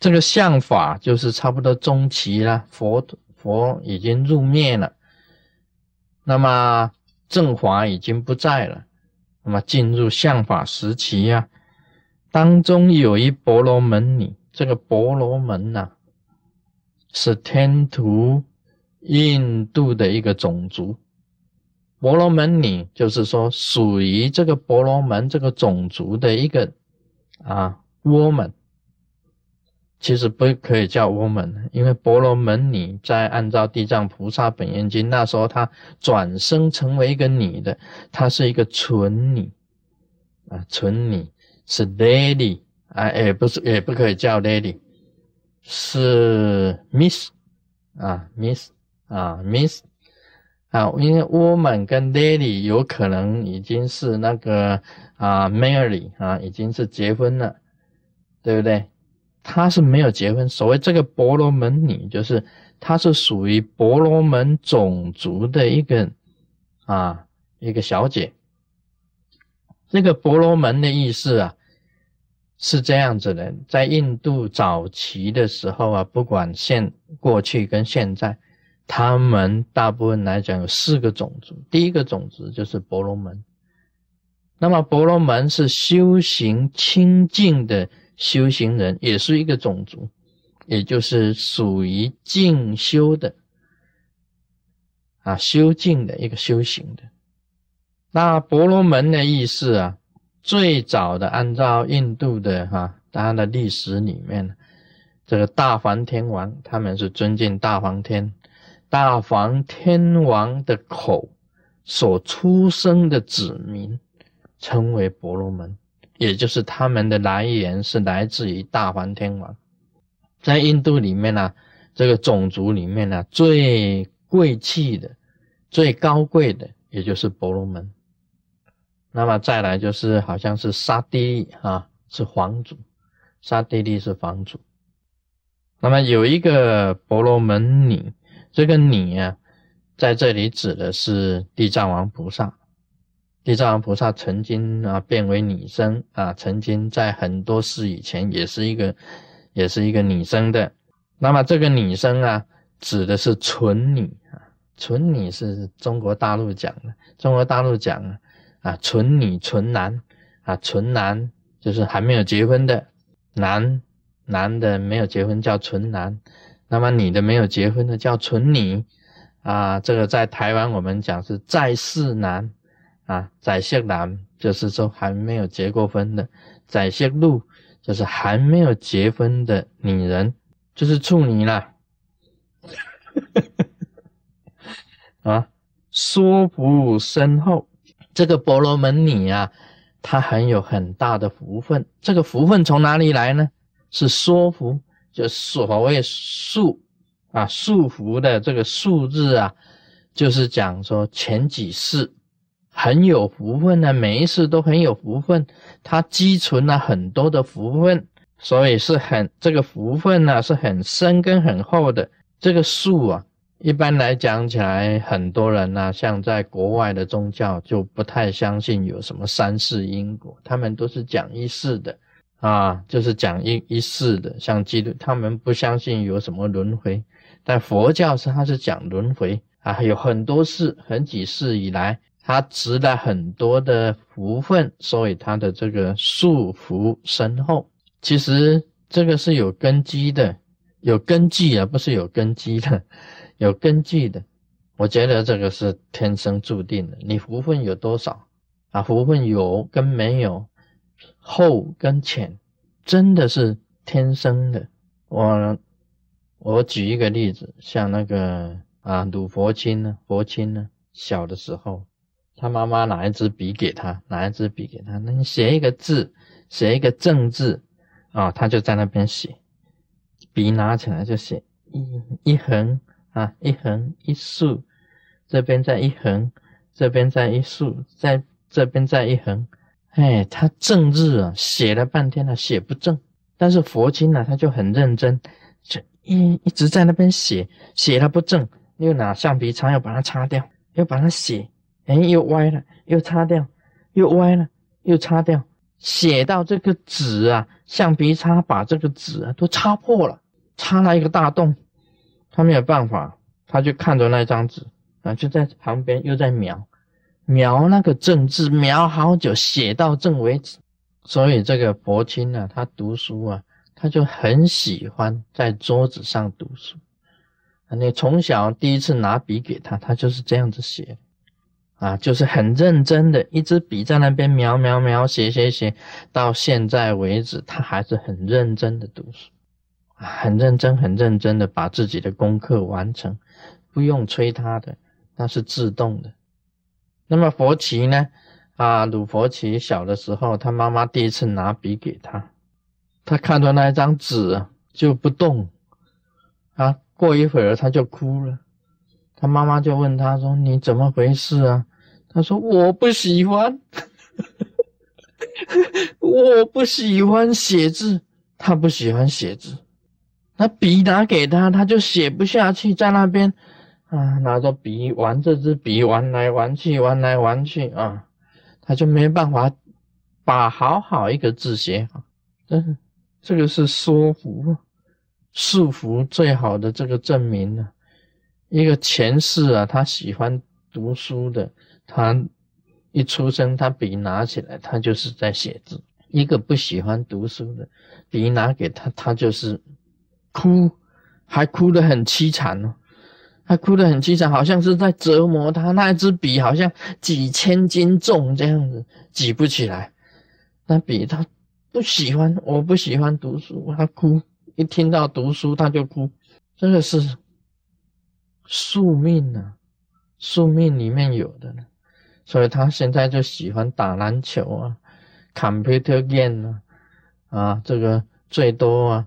这个相法就是差不多中期了，佛佛已经入灭了，那么正法已经不在了，那么进入相法时期呀，当中有一婆罗门女，这个婆罗门呐，是天图印度的一个种族，婆罗门女就是说属于这个婆罗门这个种族的一个啊 woman。其实不可以叫 woman，因为婆罗门女在按照地藏菩萨本愿经，那时候她转生成为一个女的，她是一个纯女啊，纯女是 lady 啊，也不是也不可以叫 lady，是 miss 啊，miss 啊，miss 啊，因为 woman 跟 lady 有可能已经是那个啊，marry 啊，已经是结婚了，对不对？她是没有结婚。所谓这个婆罗门女，就是她是属于婆罗门种族的一个啊一个小姐。这个婆罗门的意思啊是这样子的，在印度早期的时候啊，不管现过去跟现在，他们大部分来讲有四个种族。第一个种族就是婆罗门，那么婆罗门是修行清净的。修行人也是一个种族，也就是属于静修的啊，修静的一个修行的。那婆罗门的意思啊，最早的按照印度的哈，它的历史里面，这个大梵天王他们是尊敬大梵天，大梵天王的口所出生的子民称为婆罗门。也就是他们的来源是来自于大梵天王，在印度里面呢，这个种族里面呢，最贵气的、最高贵的，也就是婆罗门。那么再来就是好像是沙帝利啊，是皇族，沙帝利是皇族。那么有一个婆罗门女，这个女啊，在这里指的是地藏王菩萨。地藏王菩萨曾经啊变为女生啊，曾经在很多世以前也是一个，也是一个女生的。那么这个女生啊，指的是纯女啊，纯女是中国大陆讲的，中国大陆讲啊，啊纯女纯男啊，纯男就是还没有结婚的男男的没有结婚叫纯男，那么女的没有结婚的叫纯女啊。这个在台湾我们讲是在世男。啊，宰相男就是说还没有结过婚的，宰相路就是还没有结婚的女人，就是处女了。啊，说福深厚，这个婆罗门女啊，她很有很大的福分。这个福分从哪里来呢？是说服，就所谓数啊，数福的这个数字啊，就是讲说前几世。很有福分呢，每一次都很有福分，他积存了很多的福分，所以是很这个福分呢是很深跟很厚的。这个树啊，一般来讲起来，很多人呢，像在国外的宗教就不太相信有什么三世因果，他们都是讲一世的啊，就是讲一一世的。像基督，他们不相信有什么轮回，但佛教是他是讲轮回啊，有很多世，很几世以来。他值了很多的福分，所以他的这个束缚深厚。其实这个是有根基的，有根基啊，不是有根基的，有根基的。我觉得这个是天生注定的。你福分有多少啊？福分有跟没有，厚跟浅，真的是天生的。我我举一个例子，像那个啊，鲁佛清呢，佛清呢，小的时候。他妈妈拿一支笔给他，拿一支笔给他，那你写一个字，写一个正字啊，他就在那边写，笔拿起来就写一一横啊，一横一竖，这边再一横，这边再一竖，在这边再一横，哎，他正字啊，写了半天了，写不正，但是佛经呢，他就很认真，就一一直在那边写，写了不正，又拿橡皮擦要把它擦掉，又把它写。哎，又歪了，又擦掉，又歪了，又擦掉，写到这个纸啊，橡皮擦把这个纸啊都擦破了，擦了一个大洞。他没有办法，他就看着那张纸啊，就在旁边又在描，描那个正字，描好久，写到正为止。所以这个佛亲啊，他读书啊，他就很喜欢在桌子上读书。你从小第一次拿笔给他，他就是这样子写，啊，就是很认真的，一支笔在那边描描描，写写写，到现在为止，他还是很认真的读书，很认真很认真的把自己的功课完成，不用催他的，那是自动的。那么佛奇呢？啊，鲁佛奇小的时候，他妈妈第一次拿笔给他，他看到那一张纸就不动，啊，过一会儿他就哭了，他妈妈就问他说：“你怎么回事啊？”他说：“我不喜欢，我不喜欢写字，他不喜欢写字，那笔拿给他，他就写不下去，在那边啊，拿着笔玩这支笔玩来玩去，玩来玩去啊。”他就没办法把好好一个字写好，嗯，这个是说服束缚最好的这个证明了。一个前世啊，他喜欢读书的，他一出生，他笔拿起来，他就是在写字；一个不喜欢读书的，笔拿给他，他就是哭，还哭得很凄惨哦。他哭得很凄惨，好像是在折磨他。那一支笔好像几千斤重，这样子举不起来。那笔他不喜欢，我不喜欢读书，他哭。一听到读书他就哭，这个是宿命啊，宿命里面有的呢。所以他现在就喜欢打篮球啊，computer game 啊，啊，这个最多啊，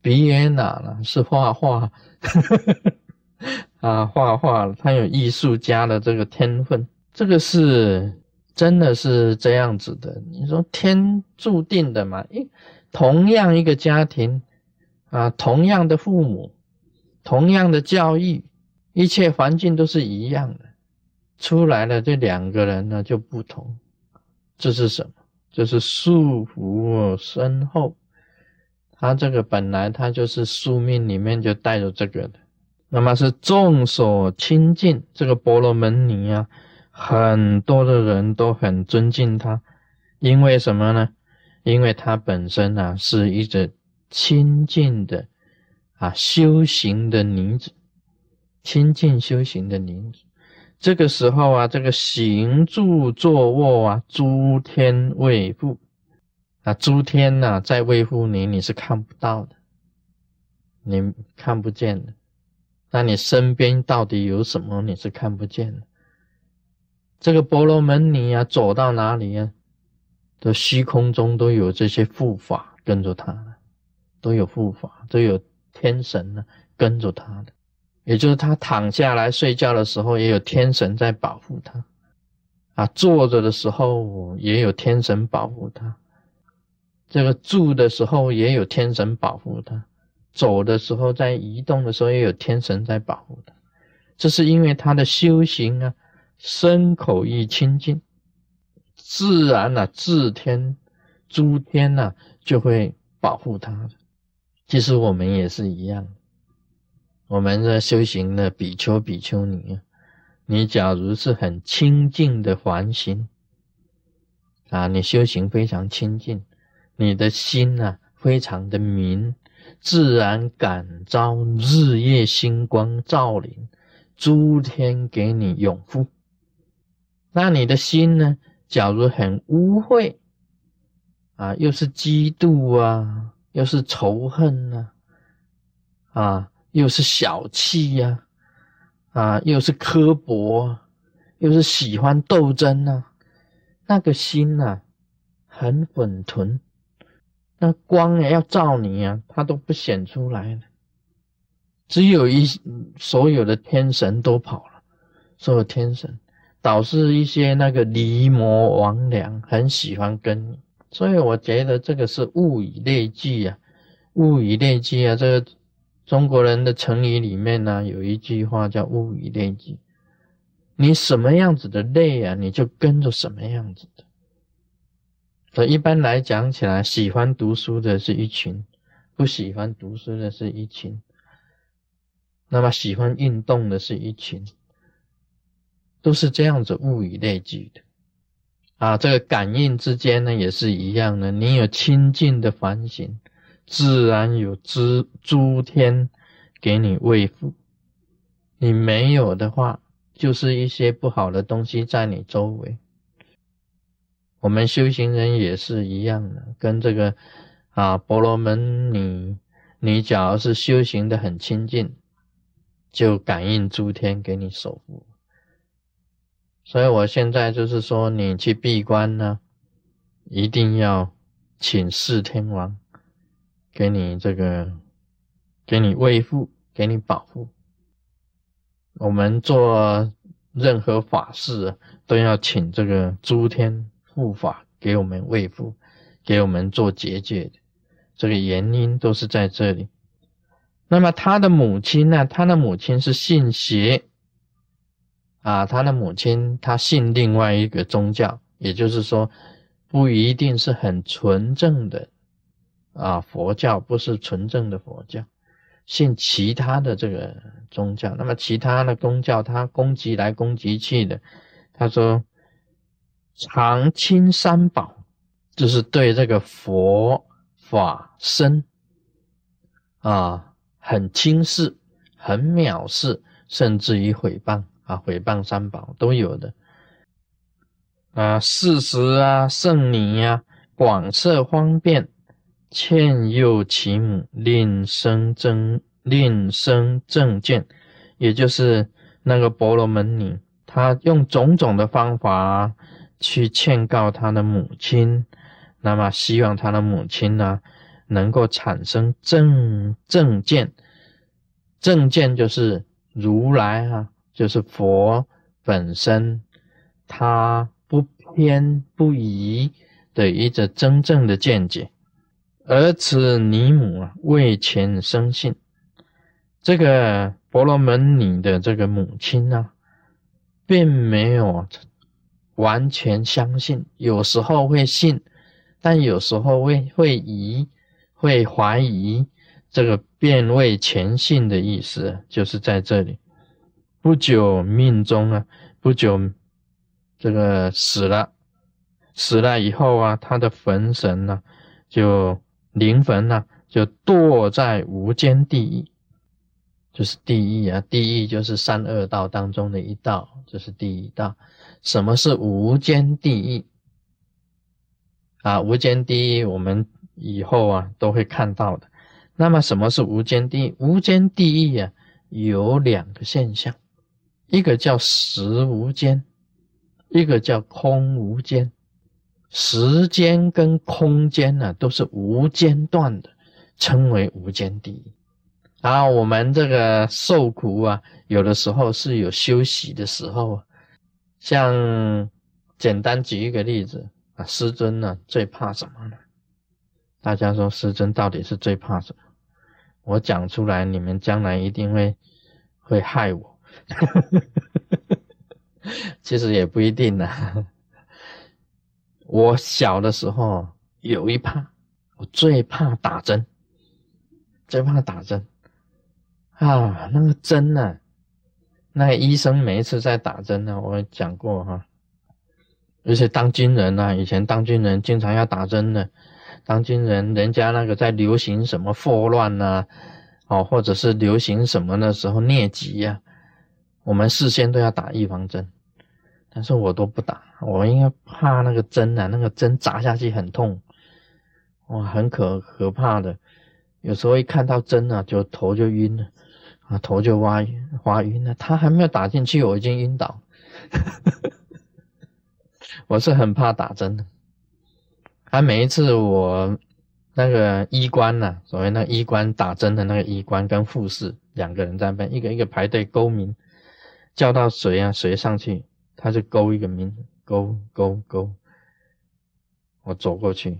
笔也拿了，是画画。啊，画画，他有艺术家的这个天分，这个是真的是这样子的。你说天注定的嘛？一同样一个家庭啊，同样的父母，同样的教育，一切环境都是一样的，出来了这两个人呢就不同。这是什么？这是束缚深厚。他这个本来他就是宿命里面就带着这个的。那么是众所亲近，这个婆罗门尼啊，很多的人都很尊敬他，因为什么呢？因为他本身啊是一直亲近的啊修行的女子，亲近修行的女子。这个时候啊，这个行住坐卧啊，诸天为护啊，诸天呐在卫护你，你是看不到的，你看不见的。那你身边到底有什么？你是看不见的。这个波罗门尼啊，走到哪里啊，的虚空中都有这些护法跟着他，都有护法，都有天神呢跟着他的。也就是他躺下来睡觉的时候，也有天神在保护他；啊，坐着的时候也有天神保护他；这个住的时候也有天神保护他。走的时候，在移动的时候，也有天神在保护他。这是因为他的修行啊，身口意清净，自然啊，自天、诸天呐，就会保护他的。其实我们也是一样，我们的修行的比丘、比丘尼，你假如是很清净的环心啊，你修行非常清净，你的心啊，非常的明。自然感召日夜星光照临，诸天给你永护。那你的心呢？假如很污秽啊，又是嫉妒啊，又是仇恨呐，啊，又是小气呀，啊，又是刻薄，又是喜欢斗争呐，那个心呐，很混沌。那光也要照你啊，它都不显出来了。只有一所有的天神都跑了，所有天神导致一些那个离魔魍魉很喜欢跟你，所以我觉得这个是物以类聚啊，物以类聚啊。这个中国人的成语里面呢，有一句话叫物以类聚，你什么样子的类啊，你就跟着什么样子的。所以一般来讲起来，喜欢读书的是一群，不喜欢读书的是一群。那么喜欢运动的是一群，都是这样子物以类聚的。啊，这个感应之间呢也是一样的。你有清净的反省，自然有诸诸天给你慰抚；你没有的话，就是一些不好的东西在你周围。我们修行人也是一样的，跟这个啊婆罗门女，你假如是修行的很清净，就感应诸天给你守护。所以我现在就是说，你去闭关呢，一定要请四天王给你这个，给你维护，给你保护。我们做任何法事都要请这个诸天。护法给我们喂护，给我们做结界的这个原因都是在这里。那么他的母亲呢？他的母亲是信邪啊，他的母亲他信另外一个宗教，也就是说不一定是很纯正的啊佛教，不是纯正的佛教，信其他的这个宗教。那么其他的宗教他攻击来攻击去的，他说。常亲三宝，就是对这个佛法僧啊，很轻视、很藐视，甚至于毁谤啊，毁谤三宝都有的啊。事实啊，圣女呀，广设方便，劝诱其母，令生正，令生正见，也就是那个婆罗门女，她用种种的方法。去劝告她的母亲，那么希望她的母亲呢，能够产生正正见。正见就是如来啊，就是佛本身，他不偏不倚的一个真正的见解。而此尼母啊，为前生信，这个婆罗门女的这个母亲呢，并没有。完全相信，有时候会信，但有时候会会疑，会怀疑。这个变位前信的意思就是在这里。不久命中啊，不久这个死了，死了以后啊，他的魂神呢，就灵魂呢，就堕在无间地狱，就是地狱啊，地狱就是三恶道当中的一道，这是第一道。什么是无间地狱啊？无间地狱我们以后啊都会看到的。那么什么是无间地狱？无间地狱啊有两个现象，一个叫时无间，一个叫空无间。时间跟空间呢都是无间断的，称为无间地狱。啊，我们这个受苦啊，有的时候是有休息的时候。像简单举一个例子啊，师尊呢最怕什么呢？大家说师尊到底是最怕什么？我讲出来，你们将来一定会会害我。其实也不一定呢。我小的时候有一怕，我最怕打针，最怕打针啊，那个针呢？那个医生每一次在打针呢，我讲过哈，而且当军人呢，以前当军人经常要打针的，当军人人家那个在流行什么霍乱呐，哦，或者是流行什么的时候疟疾呀，我们事先都要打预防针，但是我都不打，我因为怕那个针啊，那个针扎下去很痛，哇，很可可怕的，有时候一看到针啊，就头就晕了。啊，头就挖晕，挖晕了。他还没有打进去，我已经晕倒。我是很怕打针的。他每一次我那个医官呐，所谓那医官打针的那个医官跟护士两个人在那边，一个一个排队勾名，叫到谁啊，谁上去，他就勾一个名字，勾勾勾。我走过去，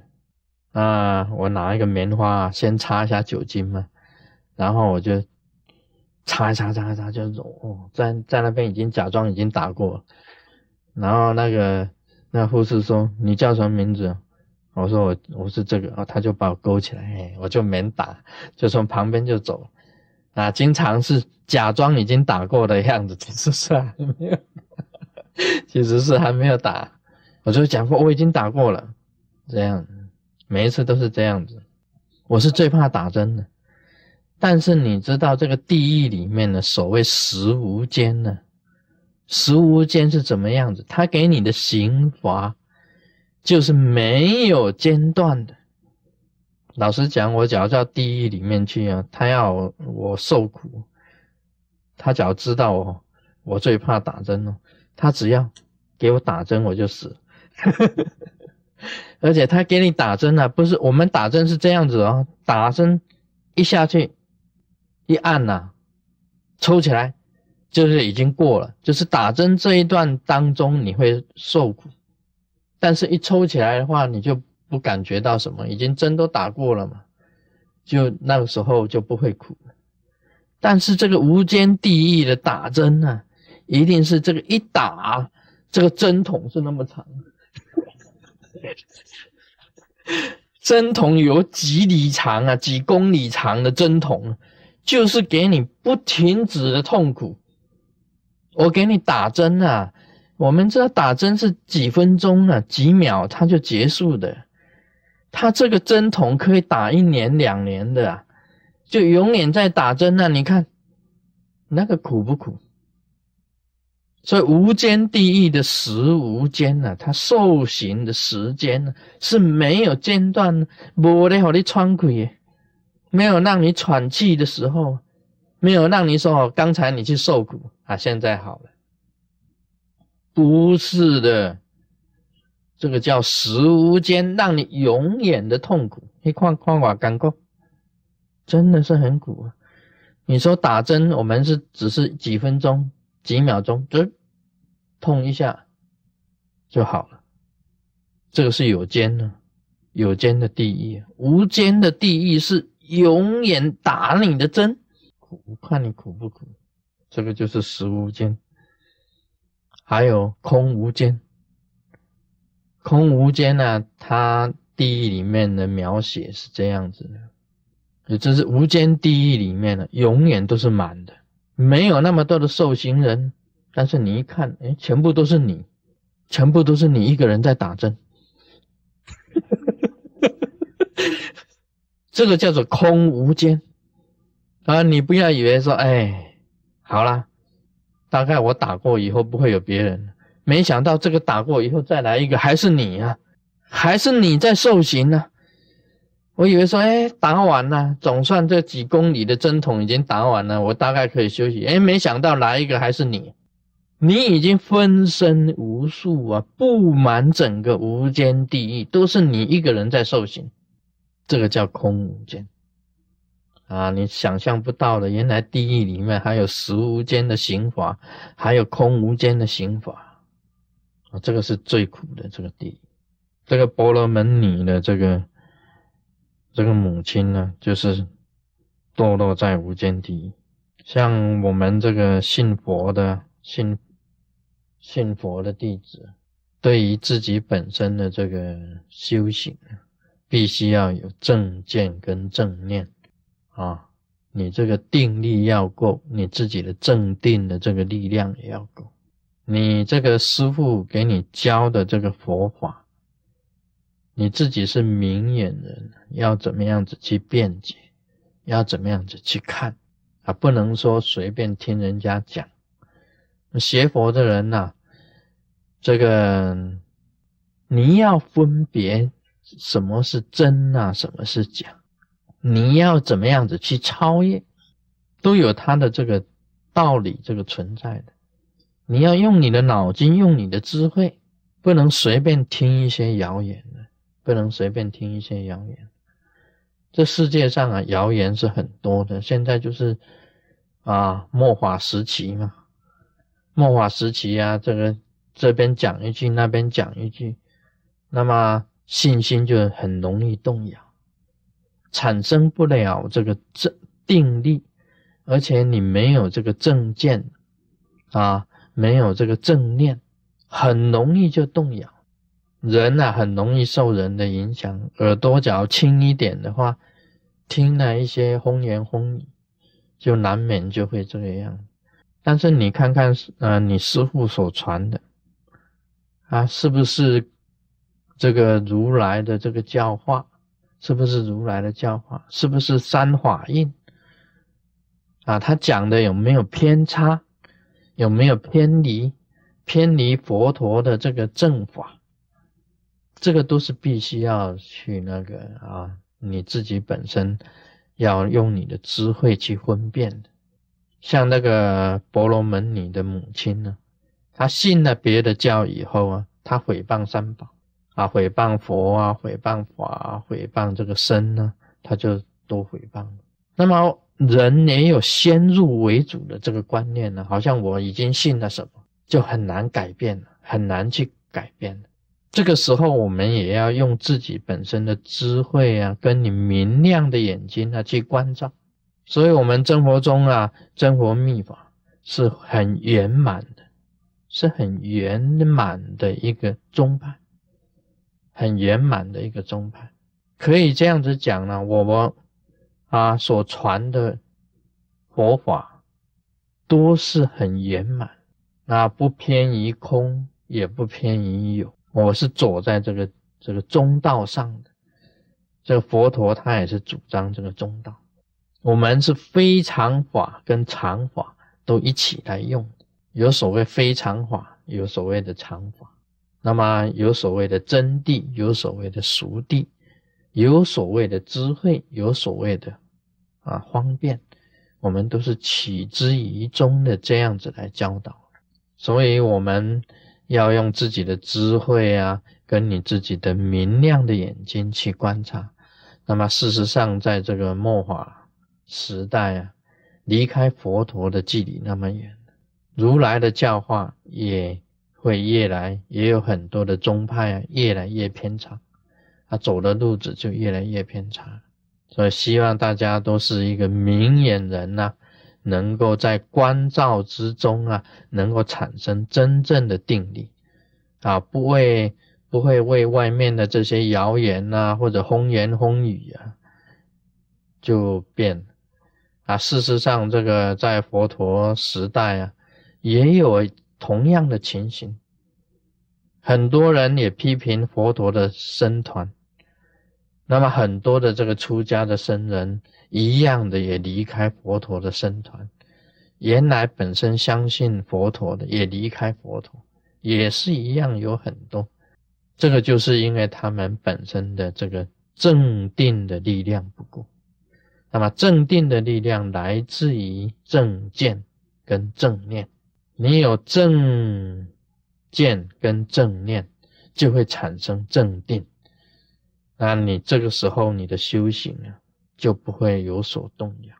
啊，我拿一个棉花，先擦一下酒精嘛，然后我就。擦擦擦擦就揉哦，在在那边已经假装已经打过，然后那个那护士说：“你叫什么名字？”我说我我是这个，哦，他就把我勾起来，哎，我就免打，就从旁边就走，啊，经常是假装已经打过的样子，其实是还没有，其实是还没有打，我就讲过我已经打过了，这样，每一次都是这样子，我是最怕打针的，但是你知道这个地狱里面的所谓十无间呢，十无间是怎么样子？他给你的刑罚。就是没有间断的。老实讲，我只要到地狱里面去啊，他要我受苦，他只要知道我，我最怕打针哦，他只要给我打针，我就死。而且他给你打针呢，不是我们打针是这样子哦，打针一下去一按呐，抽起来就是已经过了，就是打针这一段当中你会受苦。但是，一抽起来的话，你就不感觉到什么，已经针都打过了嘛，就那个时候就不会苦了。但是这个无间地狱的打针呢，一定是这个一打，这个针筒是那么长，针筒有几里长啊，几公里长的针筒，就是给你不停止的痛苦。我给你打针啊。我们知道打针是几分钟啊，几秒它就结束的。他这个针筒可以打一年两年的啊，就永远在打针啊。你看那个苦不苦？所以无间地狱的时无间呢，它受刑的时间呢是没有间断的，没得好你喘气，没有让你喘气的时候，没有让你说哦，刚才你去受苦啊，现在好了。不是的，这个叫食无间，让你永远的痛苦。你看看我干过，真的是很苦啊！你说打针，我们是只是几分钟、几秒钟，就痛一下就好了。这个是有间的，有间的地狱，无间的地狱是永远打你的针，苦看你苦不苦。这个就是食无间。还有空无间，空无间呢？它地狱里面的描写是这样子的，也就是无间地狱里面呢，永远都是满的，没有那么多的受刑人。但是你一看，哎，全部都是你，全部都是你一个人在打针，这个叫做空无间啊！你不要以为说，哎，好了。大概我打过以后不会有别人，没想到这个打过以后再来一个还是你啊，还是你在受刑呢。我以为说，哎，打完了，总算这几公里的针筒已经打完了，我大概可以休息。哎，没想到来一个还是你，你已经分身无数啊，布满整个无间地狱，都是你一个人在受刑，这个叫空无间。啊，你想象不到的，原来地狱里面还有十无间的刑罚，还有空无间的刑罚啊！这个是最苦的这个地。这个婆罗门女的这个这个母亲呢，就是堕落在无间地狱。像我们这个信佛的信信佛的弟子，对于自己本身的这个修行，必须要有正见跟正念。啊，你这个定力要够，你自己的正定的这个力量也要够。你这个师傅给你教的这个佛法，你自己是明眼人，要怎么样子去辩解，要怎么样子去看啊？不能说随便听人家讲。学佛的人呐，这个你要分别什么是真啊，什么是假。你要怎么样子去超越，都有他的这个道理，这个存在的。你要用你的脑筋，用你的智慧，不能随便听一些谣言，不能随便听一些谣言。这世界上啊，谣言是很多的。现在就是啊，末法时期嘛，末法时期啊，这个这边讲一句，那边讲一句，那么信心就很容易动摇。产生不了这个正定力，而且你没有这个正见啊，没有这个正念，很容易就动摇。人啊，很容易受人的影响，耳朵只要轻一点的话，听了一些风言风语，就难免就会这个样。但是你看看，呃，你师父所传的，啊，是不是这个如来的这个教化？是不是如来的教化？是不是三法印？啊，他讲的有没有偏差？有没有偏离？偏离佛陀的这个正法？这个都是必须要去那个啊，你自己本身要用你的智慧去分辨的。像那个婆罗门女的母亲呢，她信了别的教以后啊，她毁谤三宝啊，毁谤佛啊，毁谤法啊，毁谤这个身呢，她就都毁谤了。那么人也有先入为主的这个观念呢，好像我已经信了什么，就很难改变了，很难去改变。这个时候，我们也要用自己本身的智慧啊，跟你明亮的眼睛啊去关照。所以，我们真佛中啊，真佛密法是很圆满的，是很圆满的一个宗派，很圆满的一个宗派。可以这样子讲呢，我们啊所传的佛法都是很圆满，那不偏于空，也不偏于有。我是走在这个这个中道上的，这个佛陀他也是主张这个中道。我们是非常法跟常法都一起来用，有所谓非常法，有所谓的常法。那么有所谓的真谛，有所谓的熟谛，有所谓的智慧，有所谓的啊方便，我们都是取之于中的这样子来教导。所以，我们。要用自己的智慧啊，跟你自己的明亮的眼睛去观察。那么，事实上，在这个末法时代啊，离开佛陀的距离那么远，如来的教化也会越来，也有很多的宗派啊，越来越偏差，他走的路子就越来越偏差。所以，希望大家都是一个明眼人呐。能够在关照之中啊，能够产生真正的定力啊，不会不会为外面的这些谣言呐，或者风言风语啊，就变啊。事实上，这个在佛陀时代啊，也有同样的情形，很多人也批评佛陀的僧团，那么很多的这个出家的僧人。一样的也离开佛陀的僧团，原来本身相信佛陀的也离开佛陀，也是一样有很多。这个就是因为他们本身的这个正定的力量不够。那么正定的力量来自于正见跟正念，你有正见跟正念，就会产生正定。那你这个时候你的修行啊。就不会有所动摇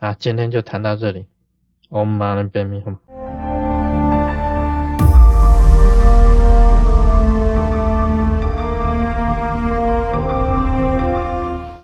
啊！今天就谈到这里，我们马上变面。